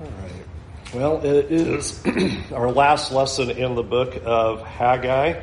All right. Well, it is our last lesson in the book of Haggai.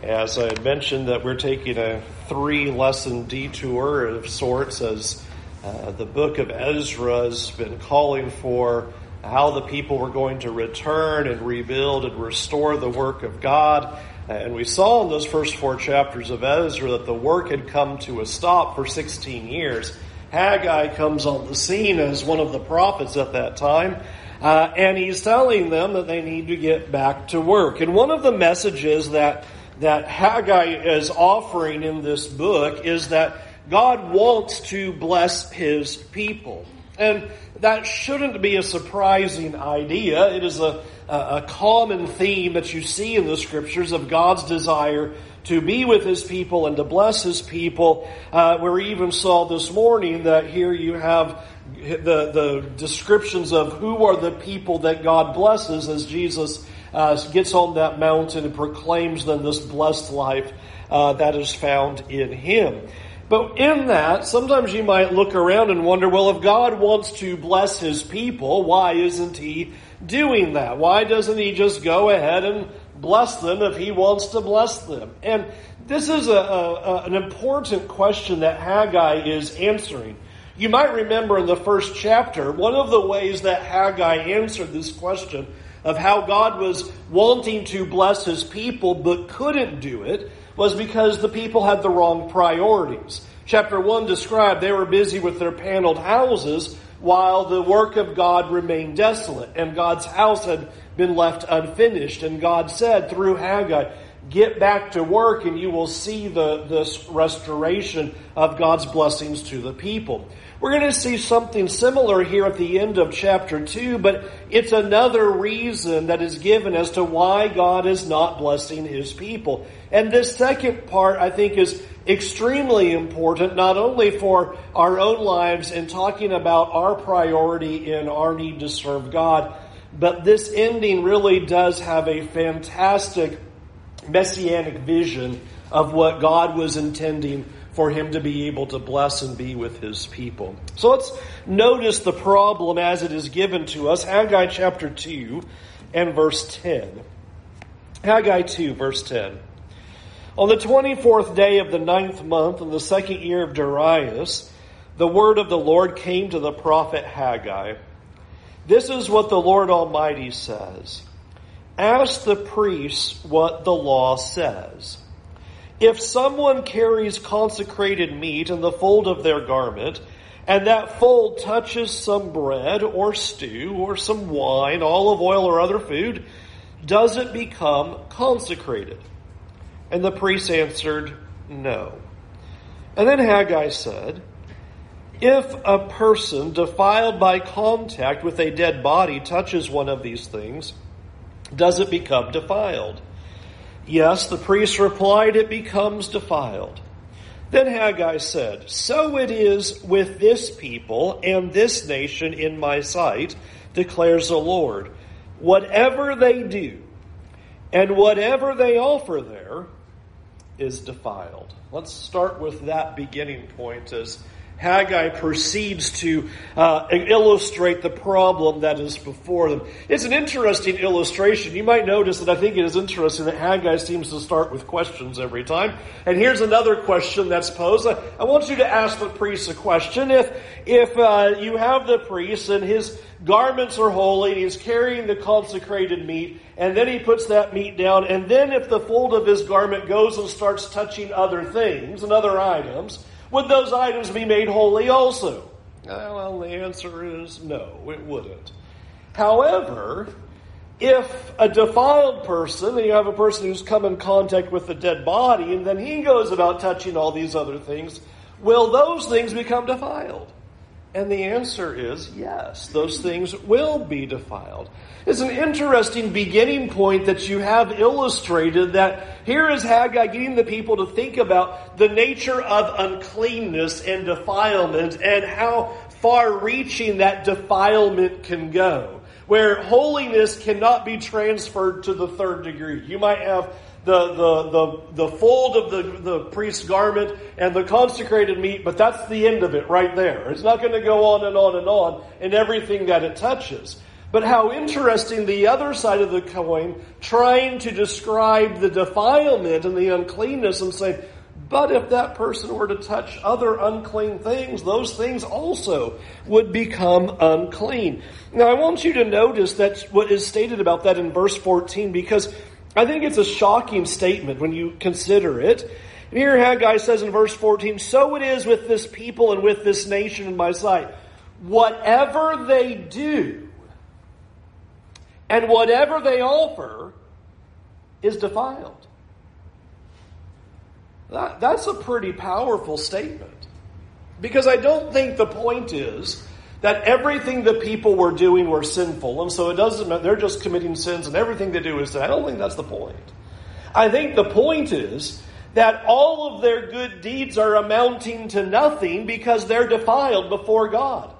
As I had mentioned, that we're taking a three lesson detour of sorts as uh, the book of Ezra has been calling for how the people were going to return and rebuild and restore the work of God. And we saw in those first four chapters of Ezra that the work had come to a stop for 16 years. Haggai comes on the scene as one of the prophets at that time. Uh, and he's telling them that they need to get back to work. And one of the messages that that Haggai is offering in this book is that God wants to bless his people. And that shouldn't be a surprising idea. It is a, a, common theme that you see in the scriptures of God's desire to be with his people and to bless his people. Uh, where we even saw this morning that here you have the, the descriptions of who are the people that God blesses as Jesus uh, gets on that mountain and proclaims them this blessed life uh, that is found in him. But in that, sometimes you might look around and wonder, well, if God wants to bless his people, why isn't he doing that? Why doesn't he just go ahead and bless them if he wants to bless them? And this is a, a, an important question that Haggai is answering. You might remember in the first chapter, one of the ways that Haggai answered this question of how God was wanting to bless his people but couldn't do it was because the people had the wrong priorities. Chapter 1 described they were busy with their paneled houses while the work of God remained desolate and God's house had been left unfinished. And God said through Haggai, get back to work and you will see the, this restoration of God's blessings to the people. We're going to see something similar here at the end of chapter 2, but it's another reason that is given as to why God is not blessing his people. And this second part, I think, is extremely important, not only for our own lives and talking about our priority in our need to serve God, but this ending really does have a fantastic messianic vision of what God was intending for him to be able to bless and be with his people. So let's notice the problem as it is given to us. Haggai chapter 2 and verse 10. Haggai 2, verse 10. On the 24th day of the ninth month, in the second year of Darius, the word of the Lord came to the prophet Haggai. This is what the Lord Almighty says. Ask the priests what the law says. If someone carries consecrated meat in the fold of their garment, and that fold touches some bread or stew or some wine, olive oil, or other food, does it become consecrated? And the priest answered, No. And then Haggai said, If a person defiled by contact with a dead body touches one of these things, does it become defiled? Yes, the priest replied, it becomes defiled. Then Haggai said, So it is with this people and this nation in my sight, declares the Lord. Whatever they do and whatever they offer there is defiled. Let's start with that beginning point as Haggai proceeds to uh, illustrate the problem that is before them. It's an interesting illustration. You might notice that I think it is interesting that Haggai seems to start with questions every time. And here's another question that's posed. I, I want you to ask the priest a question. If if uh, you have the priest and his garments are holy, and he's carrying the consecrated meat, and then he puts that meat down, and then if the fold of his garment goes and starts touching other things and other items would those items be made holy also? Well, the answer is no, it wouldn't. However, if a defiled person, and you have a person who's come in contact with the dead body, and then he goes about touching all these other things, will those things become defiled? And the answer is yes, those things will be defiled. It's an interesting beginning point that you have illustrated that here is Haggai getting the people to think about the nature of uncleanness and defilement and how far reaching that defilement can go. Where holiness cannot be transferred to the third degree. You might have the, the, the, the fold of the, the priest's garment and the consecrated meat, but that's the end of it right there. It's not going to go on and on and on in everything that it touches. But how interesting the other side of the coin, trying to describe the defilement and the uncleanness and say, but if that person were to touch other unclean things, those things also would become unclean. Now I want you to notice that what is stated about that in verse 14 because I think it's a shocking statement when you consider it. Here Haggai says in verse 14, So it is with this people and with this nation in my sight. Whatever they do and whatever they offer is defiled. That, that's a pretty powerful statement. Because I don't think the point is that everything the people were doing were sinful, and so it doesn't matter, they're just committing sins, and everything they do is sin. I don't think that's the point. I think the point is that all of their good deeds are amounting to nothing because they're defiled before God.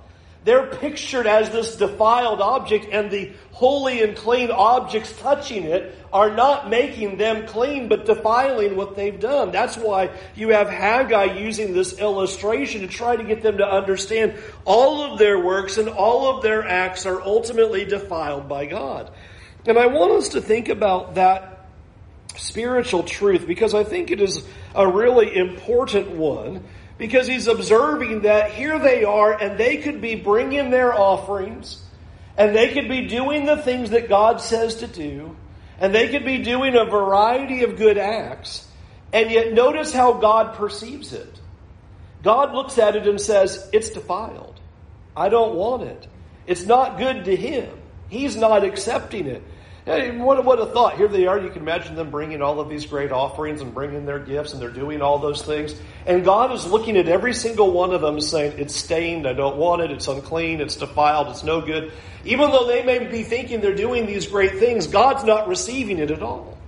They're pictured as this defiled object, and the holy and clean objects touching it are not making them clean, but defiling what they've done. That's why you have Haggai using this illustration to try to get them to understand all of their works and all of their acts are ultimately defiled by God. And I want us to think about that spiritual truth because I think it is a really important one because he's observing that here they are and they could be bringing their offerings and they could be doing the things that God says to do and they could be doing a variety of good acts and yet notice how God perceives it. God looks at it and says, it's defiled. I don't want it. It's not good to him. He's not accepting it. Hey, what, what a thought. Here they are. You can imagine them bringing all of these great offerings and bringing their gifts, and they're doing all those things. And God is looking at every single one of them saying, It's stained. I don't want it. It's unclean. It's defiled. It's no good. Even though they may be thinking they're doing these great things, God's not receiving it at all.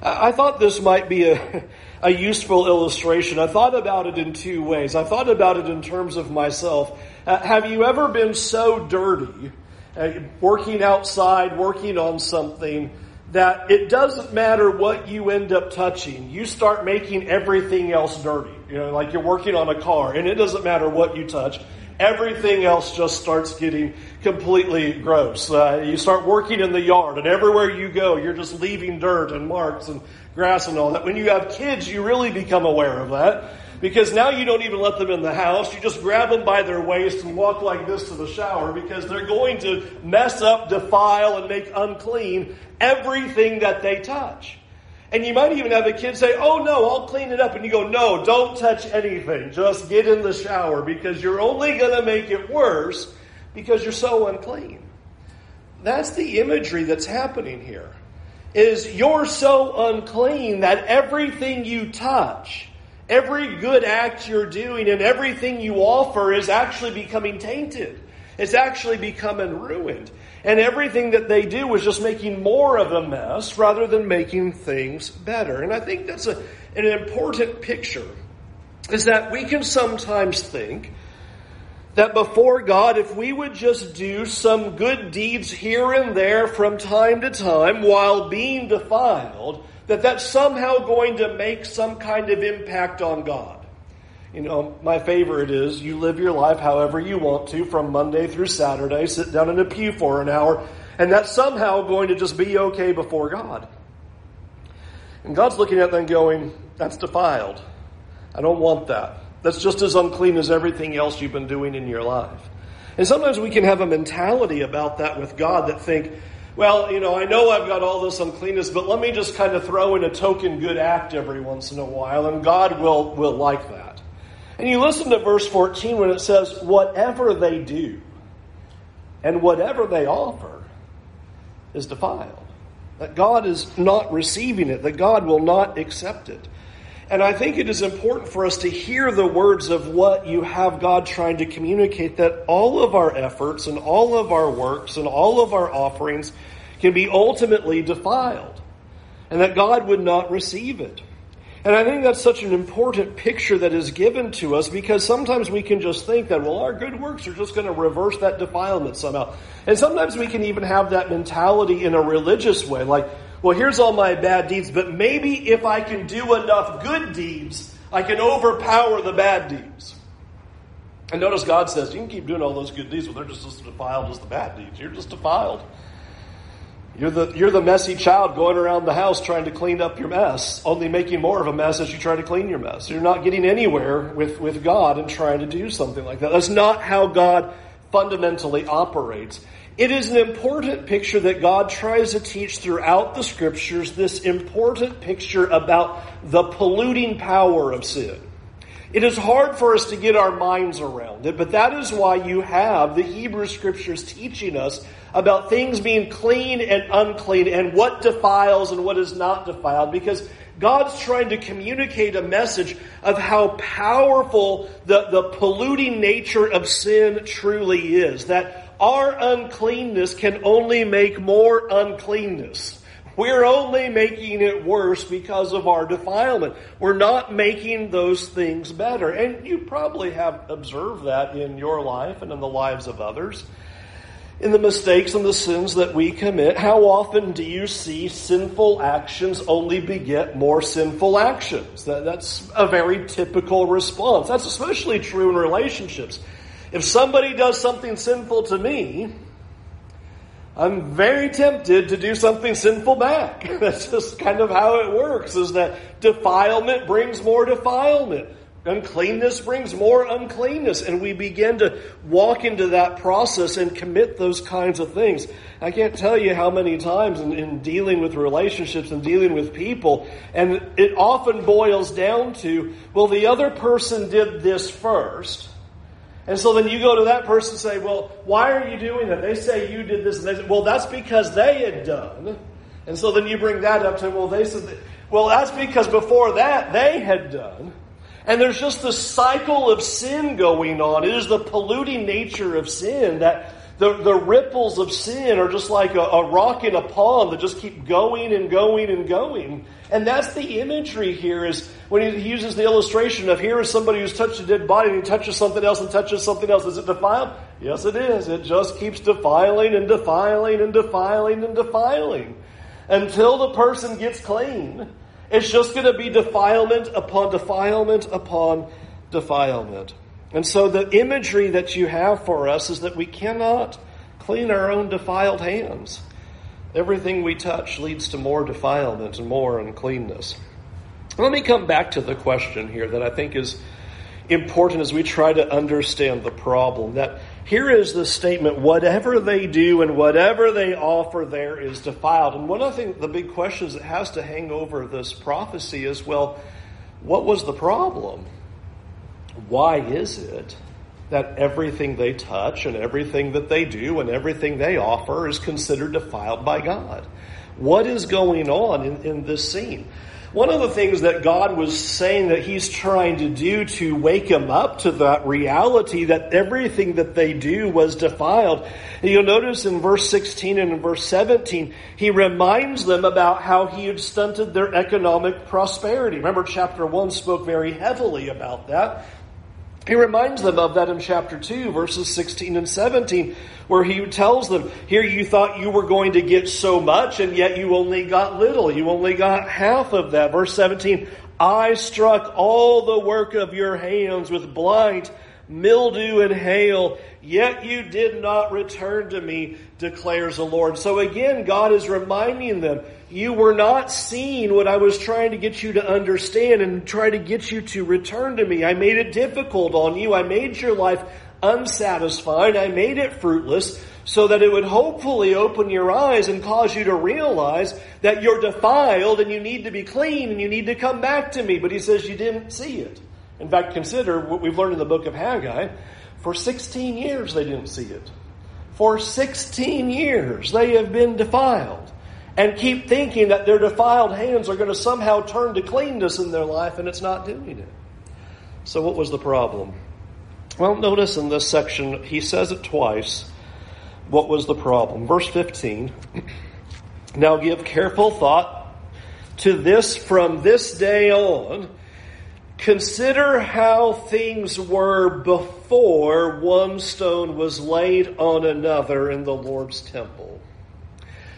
I thought this might be a, a useful illustration. I thought about it in two ways. I thought about it in terms of myself. Uh, have you ever been so dirty? Uh, working outside, working on something, that it doesn't matter what you end up touching. You start making everything else dirty. You know, like you're working on a car, and it doesn't matter what you touch. Everything else just starts getting completely gross. Uh, you start working in the yard, and everywhere you go, you're just leaving dirt and marks and grass and all that. When you have kids, you really become aware of that. Because now you don't even let them in the house. You just grab them by their waist and walk like this to the shower because they're going to mess up, defile, and make unclean everything that they touch. And you might even have a kid say, Oh no, I'll clean it up. And you go, No, don't touch anything. Just get in the shower because you're only going to make it worse because you're so unclean. That's the imagery that's happening here. Is you're so unclean that everything you touch Every good act you're doing and everything you offer is actually becoming tainted. It's actually becoming ruined. And everything that they do is just making more of a mess rather than making things better. And I think that's a, an important picture is that we can sometimes think that before God, if we would just do some good deeds here and there from time to time while being defiled, that that's somehow going to make some kind of impact on God. You know, my favorite is you live your life however you want to from Monday through Saturday, sit down in a pew for an hour, and that's somehow going to just be okay before God. And God's looking at them going, that's defiled. I don't want that. That's just as unclean as everything else you've been doing in your life. And sometimes we can have a mentality about that with God that think, well, you know, I know I've got all this uncleanness, but let me just kind of throw in a token good act every once in a while, and God will, will like that. And you listen to verse 14 when it says, whatever they do and whatever they offer is defiled. That God is not receiving it, that God will not accept it. And I think it is important for us to hear the words of what you have God trying to communicate that all of our efforts and all of our works and all of our offerings can be ultimately defiled and that God would not receive it. And I think that's such an important picture that is given to us because sometimes we can just think that, well, our good works are just going to reverse that defilement somehow. And sometimes we can even have that mentality in a religious way, like, well, here's all my bad deeds, but maybe if I can do enough good deeds, I can overpower the bad deeds. And notice God says, you can keep doing all those good deeds, but they're just as defiled as the bad deeds. You're just defiled. You're the, you're the messy child going around the house trying to clean up your mess, only making more of a mess as you try to clean your mess. You're not getting anywhere with, with God and trying to do something like that. That's not how God fundamentally operates. It is an important picture that God tries to teach throughout the scriptures, this important picture about the polluting power of sin. It is hard for us to get our minds around it, but that is why you have the Hebrew scriptures teaching us about things being clean and unclean and what defiles and what is not defiled because God's trying to communicate a message of how powerful the, the polluting nature of sin truly is. That our uncleanness can only make more uncleanness. We're only making it worse because of our defilement. We're not making those things better. And you probably have observed that in your life and in the lives of others. In the mistakes and the sins that we commit, how often do you see sinful actions only beget more sinful actions? That, that's a very typical response. That's especially true in relationships. If somebody does something sinful to me, I'm very tempted to do something sinful back. That's just kind of how it works, is that defilement brings more defilement. Uncleanness brings more uncleanness, and we begin to walk into that process and commit those kinds of things. I can't tell you how many times in, in, dealing with relationships and dealing with people, and it often boils down to, well, the other person did this first, and so then you go to that person and say, Well, why are you doing that? They say you did this. And they say, Well, that's because they had done. And so then you bring that up to, Well, they said, Well, that's because before that they had done. And there's just this cycle of sin going on. It is the polluting nature of sin that the, the ripples of sin are just like a, a rock in a pond that just keep going and going and going. And that's the imagery here is when he uses the illustration of here is somebody who's touched a dead body and he touches something else and touches something else. Is it defiled? Yes, it is. It just keeps defiling and defiling and defiling and defiling until the person gets clean. It's just going to be defilement upon defilement upon defilement. And so the imagery that you have for us is that we cannot clean our own defiled hands. Everything we touch leads to more defilement and more uncleanness. Let me come back to the question here that I think is important as we try to understand the problem. That here is the statement whatever they do and whatever they offer there is defiled. And one of the, the big questions that has to hang over this prophecy is well, what was the problem? Why is it that everything they touch and everything that they do and everything they offer is considered defiled by God. What is going on in, in this scene? One of the things that God was saying that He's trying to do to wake them up to that reality that everything that they do was defiled. And you'll notice in verse 16 and in verse 17, He reminds them about how He had stunted their economic prosperity. Remember, chapter 1 spoke very heavily about that. He reminds them of that in chapter 2, verses 16 and 17, where he tells them, Here you thought you were going to get so much, and yet you only got little. You only got half of that. Verse 17, I struck all the work of your hands with blight, mildew, and hail, yet you did not return to me, declares the Lord. So again, God is reminding them, you were not seeing what I was trying to get you to understand and try to get you to return to me. I made it difficult on you. I made your life unsatisfying. I made it fruitless so that it would hopefully open your eyes and cause you to realize that you're defiled and you need to be clean and you need to come back to me. But he says you didn't see it. In fact, consider what we've learned in the book of Haggai. For 16 years they didn't see it. For 16 years they have been defiled and keep thinking that their defiled hands are going to somehow turn to cleanness in their life, and it's not doing it. So, what was the problem? Well, notice in this section, he says it twice. What was the problem? Verse 15 Now give careful thought to this from this day on. Consider how things were before one stone was laid on another in the Lord's temple.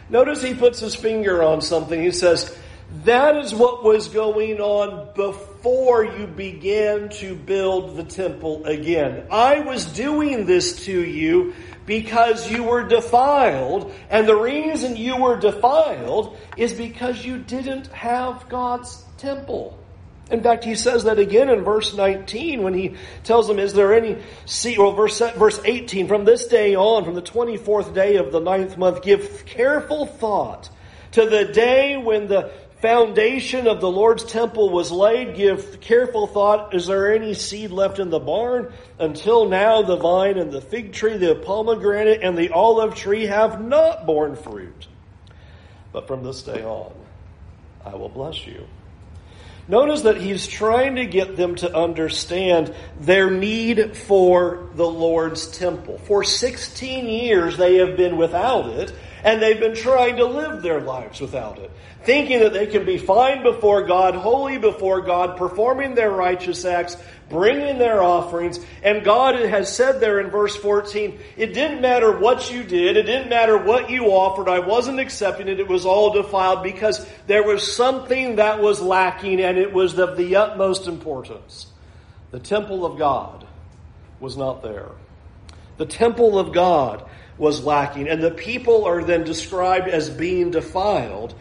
Notice he puts his finger on something. He says, That is what was going on before you began to build the temple again. I was doing this to you because you were defiled, and the reason you were defiled is because you didn't have God's temple. In fact, he says that again in verse 19 when he tells them, Is there any seed? Well, verse, verse 18, from this day on, from the 24th day of the ninth month, give careful thought to the day when the foundation of the Lord's temple was laid. Give careful thought. Is there any seed left in the barn? Until now, the vine and the fig tree, the pomegranate, and the olive tree have not borne fruit. But from this day on, I will bless you. Notice that he's trying to get them to understand their need for the Lord's temple. For 16 years they have been without it, and they've been trying to live their lives without it. Thinking that they can be fine before God, holy before God, performing their righteous acts, bringing their offerings. And God has said there in verse 14, it didn't matter what you did, it didn't matter what you offered, I wasn't accepting it, it was all defiled because there was something that was lacking and it was of the utmost importance. The temple of God was not there. The temple of God was lacking, and the people are then described as being defiled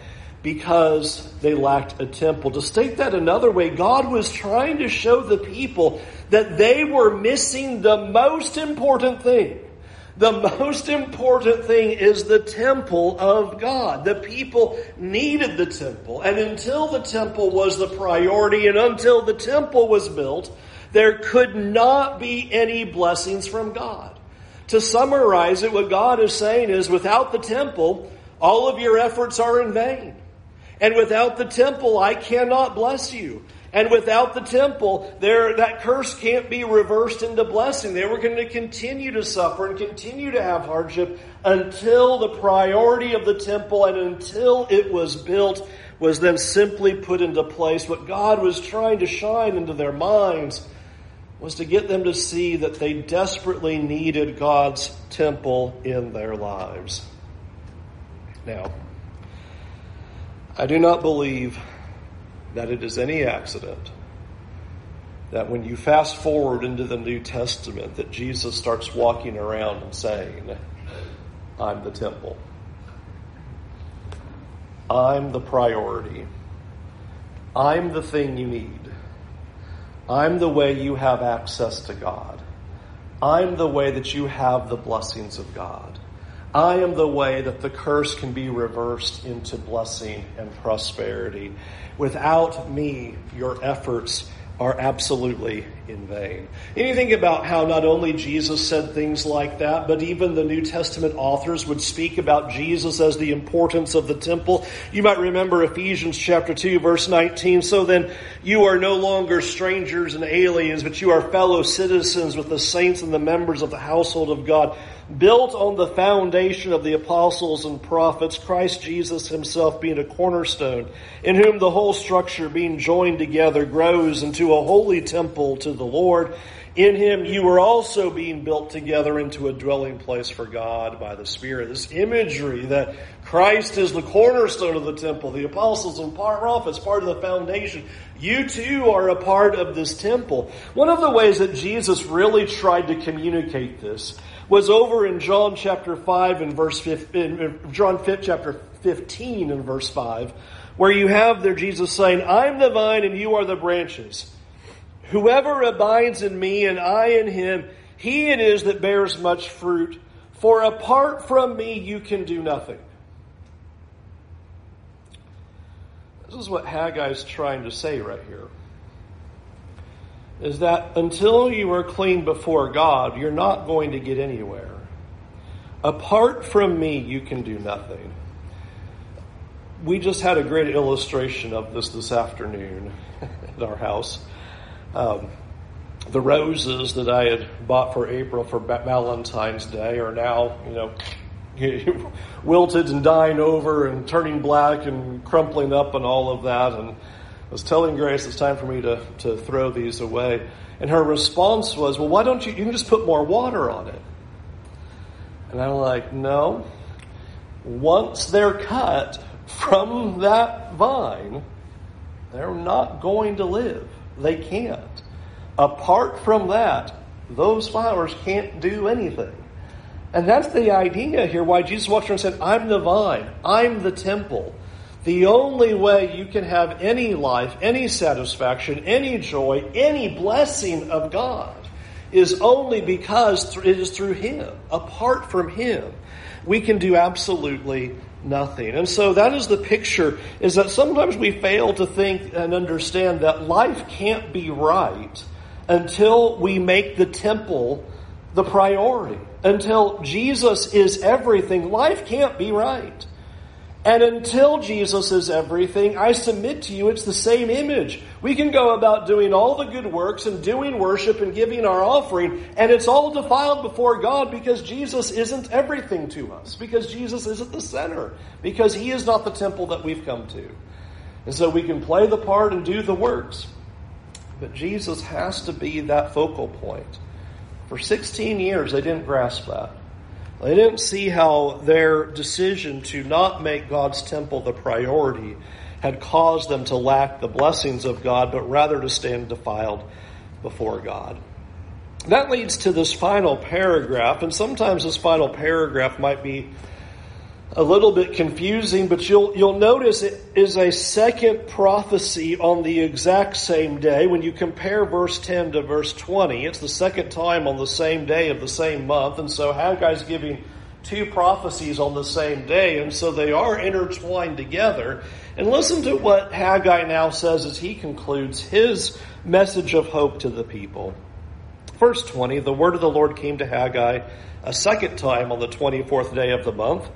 because they lacked a temple. To state that another way, God was trying to show the people that they were missing the most important thing. The most important thing is the temple of God. The people needed the temple, and until the temple was the priority and until the temple was built, there could not be any blessings from God. To summarize it, what God is saying is without the temple, all of your efforts are in vain. And without the temple, I cannot bless you. And without the temple, there that curse can't be reversed into blessing. They were going to continue to suffer and continue to have hardship until the priority of the temple and until it was built was then simply put into place. What God was trying to shine into their minds was to get them to see that they desperately needed God's temple in their lives. Now, I do not believe that it is any accident that when you fast forward into the New Testament that Jesus starts walking around and saying, I'm the temple. I'm the priority. I'm the thing you need. I'm the way you have access to God. I'm the way that you have the blessings of God. I am the way that the curse can be reversed into blessing and prosperity. Without me, your efforts are absolutely in vain. And you think about how not only Jesus said things like that, but even the New Testament authors would speak about Jesus as the importance of the temple. You might remember Ephesians chapter 2 verse 19. So then you are no longer strangers and aliens, but you are fellow citizens with the saints and the members of the household of God built on the foundation of the apostles and prophets, Christ Jesus himself being a cornerstone, in whom the whole structure being joined together grows into a holy temple to the Lord. In him you are also being built together into a dwelling place for God by the Spirit. This imagery that Christ is the cornerstone of the temple, the apostles and prophets, part of the foundation. You too are a part of this temple. One of the ways that Jesus really tried to communicate this was over in John chapter 5 and verse 15, John 5, chapter 15 and verse 5, where you have there Jesus saying, I'm the vine and you are the branches. Whoever abides in me and I in him, he it is that bears much fruit. For apart from me, you can do nothing. This is what Haggai is trying to say right here is that until you are clean before God, you're not going to get anywhere. Apart from me, you can do nothing. We just had a great illustration of this this afternoon at our house. Um, the roses that I had bought for April for Valentine's Day are now, you know, wilted and dying over and turning black and crumpling up and all of that. And I was telling Grace it's time for me to, to throw these away. And her response was, Well, why don't you, you can just put more water on it? And I'm like, No. Once they're cut, from that vine, they're not going to live. They can't. Apart from that, those flowers can't do anything. And that's the idea here why Jesus walked around and said, I'm the vine, I'm the temple. The only way you can have any life, any satisfaction, any joy, any blessing of God is only because it is through Him. Apart from Him, we can do absolutely nothing. And so that is the picture is that sometimes we fail to think and understand that life can't be right until we make the temple the priority. Until Jesus is everything, life can't be right. And until Jesus is everything, I submit to you, it's the same image. We can go about doing all the good works and doing worship and giving our offering, and it's all defiled before God because Jesus isn't everything to us, because Jesus isn't the center, because He is not the temple that we've come to. And so we can play the part and do the works, but Jesus has to be that focal point. For 16 years, they didn't grasp that. They didn't see how their decision to not make God's temple the priority had caused them to lack the blessings of God, but rather to stand defiled before God. That leads to this final paragraph, and sometimes this final paragraph might be a little bit confusing, but you'll, you'll notice it is a second prophecy on the exact same day. When you compare verse 10 to verse 20, it's the second time on the same day of the same month. And so Haggai's giving two prophecies on the same day, and so they are intertwined together. And listen to what Haggai now says as he concludes his message of hope to the people. Verse 20, the word of the Lord came to Haggai a second time on the 24th day of the month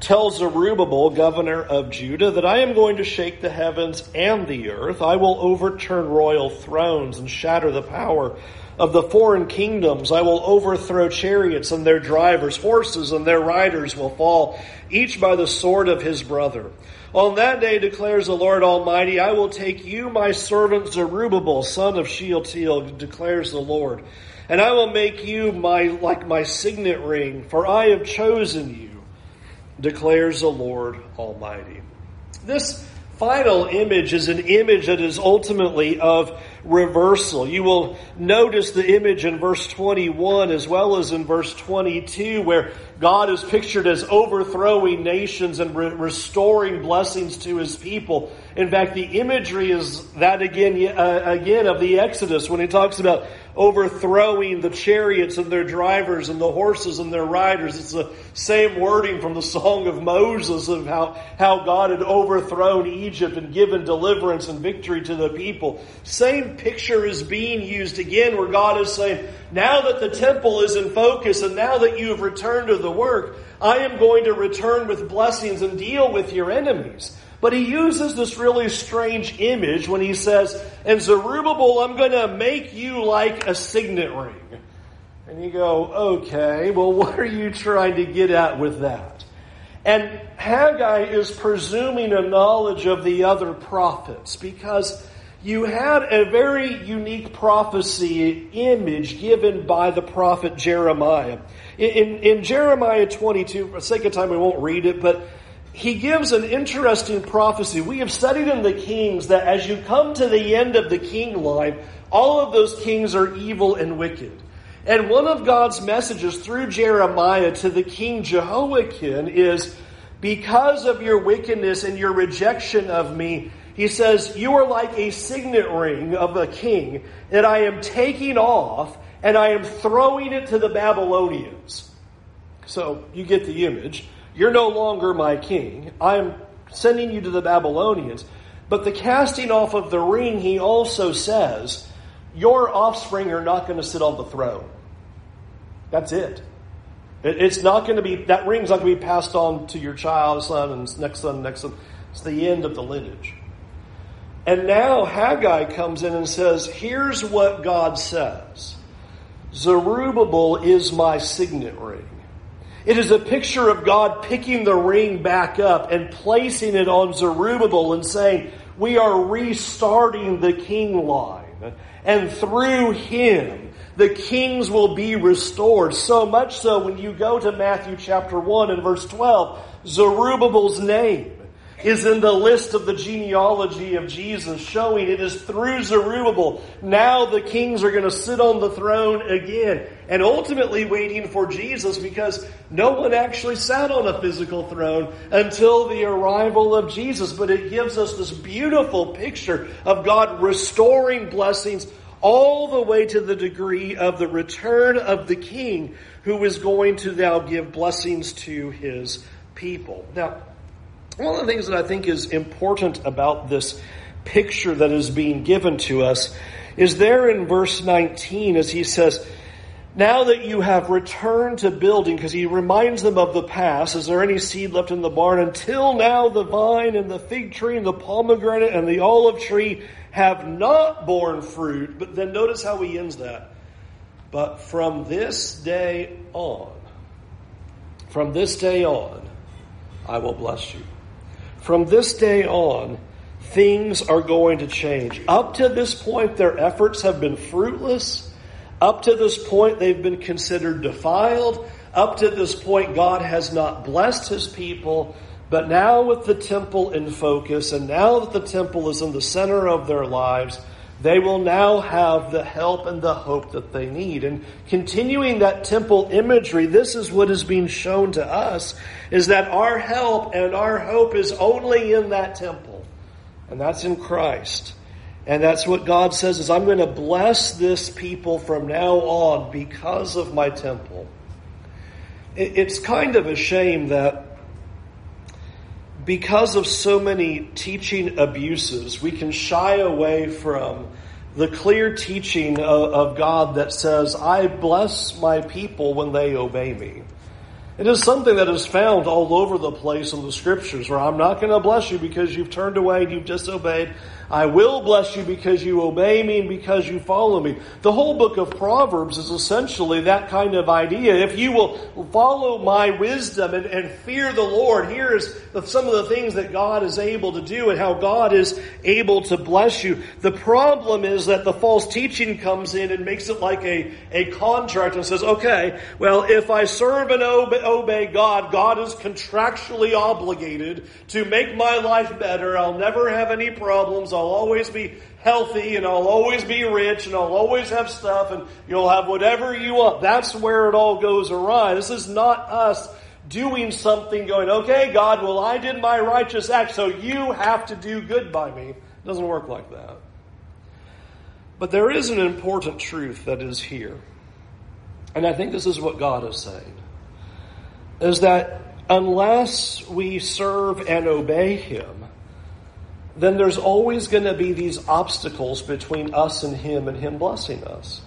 Tell Zerubbabel, governor of Judah, that I am going to shake the heavens and the earth. I will overturn royal thrones and shatter the power of the foreign kingdoms. I will overthrow chariots and their drivers, horses and their riders will fall, each by the sword of his brother. On that day, declares the Lord Almighty, I will take you, my servant Zerubbabel, son of Shealtiel, declares the Lord, and I will make you my like my signet ring, for I have chosen you declares the Lord Almighty. This final image is an image that is ultimately of reversal. You will notice the image in verse 21 as well as in verse 22 where God is pictured as overthrowing nations and re- restoring blessings to his people. In fact, the imagery is that again, uh, again of the Exodus when he talks about overthrowing the chariots and their drivers and the horses and their riders. It's the same wording from the Song of Moses of how, how God had overthrown Egypt and given deliverance and victory to the people. Same picture is being used again where God is saying, now that the temple is in focus and now that you have returned to the work, I am going to return with blessings and deal with your enemies. But he uses this really strange image when he says, And Zerubbabel, I'm going to make you like a signet ring. And you go, okay, well, what are you trying to get at with that? And Haggai is presuming a knowledge of the other prophets because you had a very unique prophecy image given by the prophet Jeremiah. In, in, in Jeremiah 22, for the sake of time, we won't read it, but he gives an interesting prophecy. We have studied in the kings that as you come to the end of the king line, all of those kings are evil and wicked. And one of God's messages through Jeremiah to the king Jehoiakim is because of your wickedness and your rejection of me, he says, You are like a signet ring of a king that I am taking off and I am throwing it to the Babylonians. So you get the image. You're no longer my king. I am sending you to the Babylonians. But the casting off of the ring, he also says, your offspring are not going to sit on the throne. That's it. It's not going to be, that ring's not going to be passed on to your child, son, and next son, next son. It's the end of the lineage. And now Haggai comes in and says, here's what God says. Zerubbabel is my signet ring. It is a picture of God picking the ring back up and placing it on Zerubbabel and saying, we are restarting the king line. And through him, the kings will be restored. So much so when you go to Matthew chapter 1 and verse 12, Zerubbabel's name is in the list of the genealogy of Jesus, showing it is through Zerubbabel. Now the kings are going to sit on the throne again, and ultimately waiting for Jesus because no one actually sat on a physical throne until the arrival of Jesus. But it gives us this beautiful picture of God restoring blessings all the way to the degree of the return of the king who is going to now give blessings to his people. Now, one of the things that I think is important about this picture that is being given to us is there in verse 19 as he says, now that you have returned to building, because he reminds them of the past, is there any seed left in the barn? Until now, the vine and the fig tree and the pomegranate and the olive tree have not borne fruit. But then notice how he ends that. But from this day on, from this day on, I will bless you. From this day on, things are going to change. Up to this point, their efforts have been fruitless. Up to this point, they've been considered defiled. Up to this point, God has not blessed his people. But now, with the temple in focus, and now that the temple is in the center of their lives, they will now have the help and the hope that they need. And continuing that temple imagery, this is what is being shown to us is that our help and our hope is only in that temple. And that's in Christ. And that's what God says is I'm going to bless this people from now on because of my temple. It's kind of a shame that because of so many teaching abuses, we can shy away from the clear teaching of, of, God that says, I bless my people when they obey me. It is something that is found all over the place in the scriptures where I'm not going to bless you because you've turned away and you've disobeyed. I will bless you because you obey me and because you follow me. The whole book of Proverbs is essentially that kind of idea. If you will follow my wisdom and, and fear the Lord, here is some of the things that God is able to do and how God is able to bless you. The problem is that the false teaching comes in and makes it like a, a contract and says, okay, well, if I serve and obey, obey God, God is contractually obligated to make my life better. I'll never have any problems. I'll always be healthy and I'll always be rich and I'll always have stuff and you'll have whatever you want. That's where it all goes awry. This is not us doing something going, okay, God, well, I did my righteous act, so you have to do good by me. It doesn't work like that. But there is an important truth that is here. And I think this is what God is saying. Is that unless we serve and obey Him, then there's always going to be these obstacles between us and Him and Him blessing us.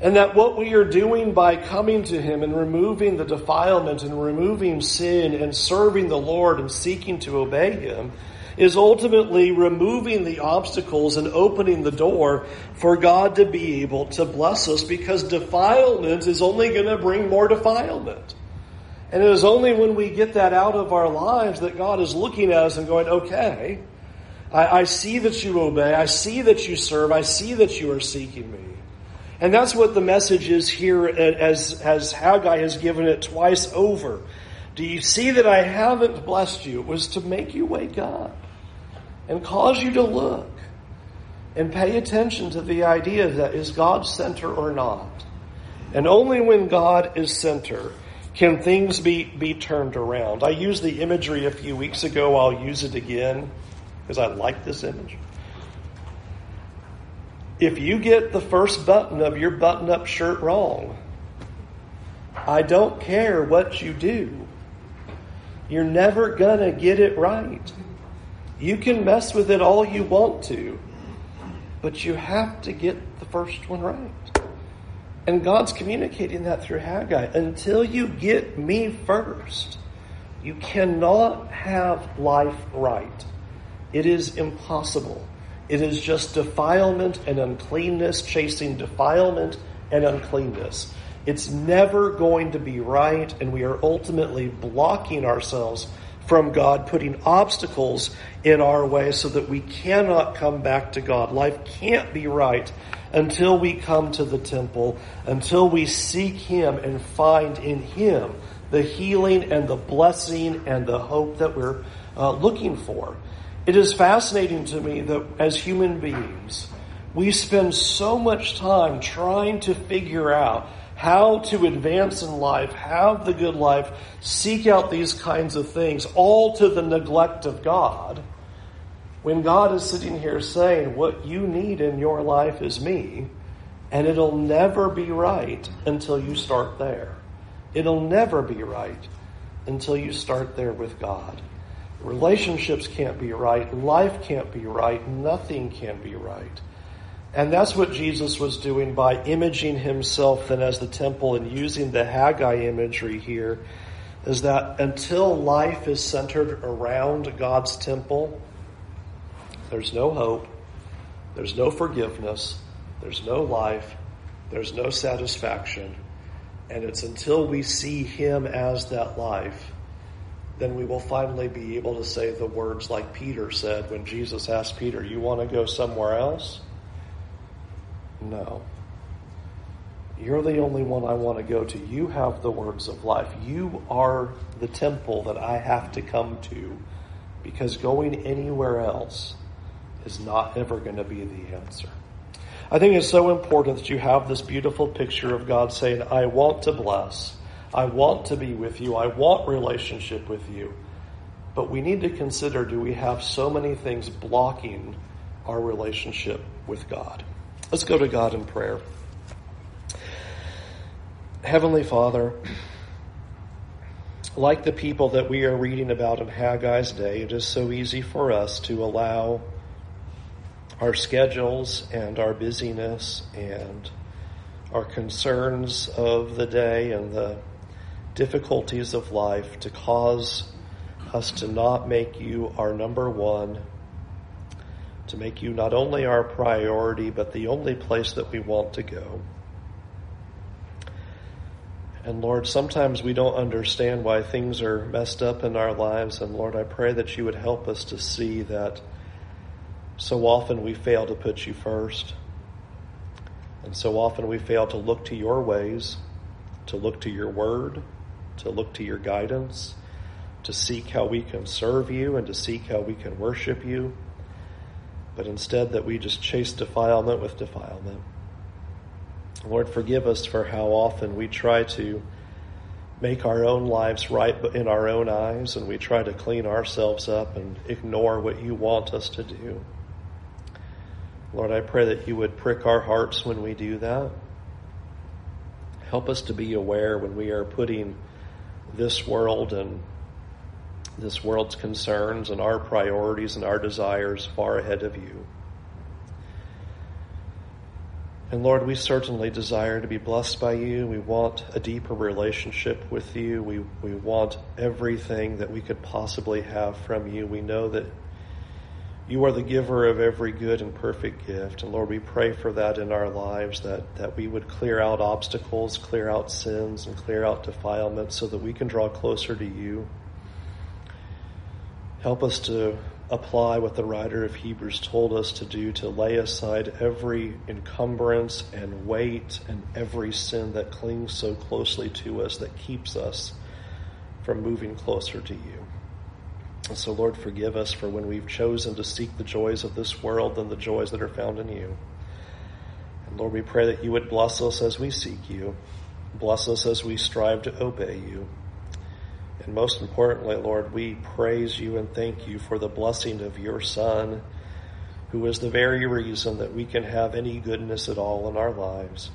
And that what we are doing by coming to Him and removing the defilement and removing sin and serving the Lord and seeking to obey Him is ultimately removing the obstacles and opening the door for God to be able to bless us because defilement is only going to bring more defilement. And it is only when we get that out of our lives that God is looking at us and going, okay, I, I, see that you obey. I see that you serve. I see that you are seeking me. And that's what the message is here as, as Haggai has given it twice over. Do you see that I haven't blessed you? It was to make you wake up and cause you to look and pay attention to the idea that is God center or not. And only when God is center can things be, be turned around? I used the imagery a few weeks ago. I'll use it again because I like this image. If you get the first button of your button up shirt wrong, I don't care what you do. You're never going to get it right. You can mess with it all you want to, but you have to get the first one right. And God's communicating that through Haggai. Until you get me first, you cannot have life right. It is impossible. It is just defilement and uncleanness chasing defilement and uncleanness. It's never going to be right, and we are ultimately blocking ourselves from God, putting obstacles in our way so that we cannot come back to God. Life can't be right until we come to the temple, until we seek Him and find in Him the healing and the blessing and the hope that we're uh, looking for. It is fascinating to me that as human beings, we spend so much time trying to figure out how to advance in life, have the good life, seek out these kinds of things, all to the neglect of God. When God is sitting here saying, What you need in your life is me, and it'll never be right until you start there. It'll never be right until you start there with God. Relationships can't be right. Life can't be right. Nothing can be right. And that's what Jesus was doing by imaging himself then as the temple and using the Haggai imagery here is that until life is centered around God's temple, there's no hope, there's no forgiveness, there's no life, there's no satisfaction. And it's until we see Him as that life, then we will finally be able to say the words like Peter said when Jesus asked Peter, You want to go somewhere else? No. You're the only one I want to go to. You have the words of life. You are the temple that I have to come to because going anywhere else is not ever going to be the answer. I think it's so important that you have this beautiful picture of God saying, I want to bless. I want to be with you. I want relationship with you. But we need to consider do we have so many things blocking our relationship with God? Let's go to God in prayer. Heavenly Father, like the people that we are reading about in Haggai's day, it is so easy for us to allow our schedules and our busyness and our concerns of the day and the difficulties of life to cause us to not make you our number one to make you not only our priority, but the only place that we want to go. And Lord, sometimes we don't understand why things are messed up in our lives. And Lord, I pray that you would help us to see that so often we fail to put you first. And so often we fail to look to your ways, to look to your word, to look to your guidance, to seek how we can serve you and to seek how we can worship you but instead that we just chase defilement with defilement. Lord, forgive us for how often we try to make our own lives right in our own eyes and we try to clean ourselves up and ignore what you want us to do. Lord, I pray that you would prick our hearts when we do that. Help us to be aware when we are putting this world and this world's concerns and our priorities and our desires far ahead of you. And Lord, we certainly desire to be blessed by you. We want a deeper relationship with you. We, we want everything that we could possibly have from you. We know that you are the giver of every good and perfect gift. And Lord, we pray for that in our lives, that, that we would clear out obstacles, clear out sins, and clear out defilements so that we can draw closer to you. Help us to apply what the writer of Hebrews told us to do to lay aside every encumbrance and weight and every sin that clings so closely to us that keeps us from moving closer to you. And so, Lord, forgive us for when we've chosen to seek the joys of this world than the joys that are found in you. And Lord, we pray that you would bless us as we seek you, bless us as we strive to obey you. And most importantly, Lord, we praise you and thank you for the blessing of your Son, who is the very reason that we can have any goodness at all in our lives,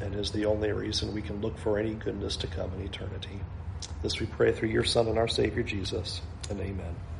and is the only reason we can look for any goodness to come in eternity. This we pray through your Son and our Savior Jesus, and amen.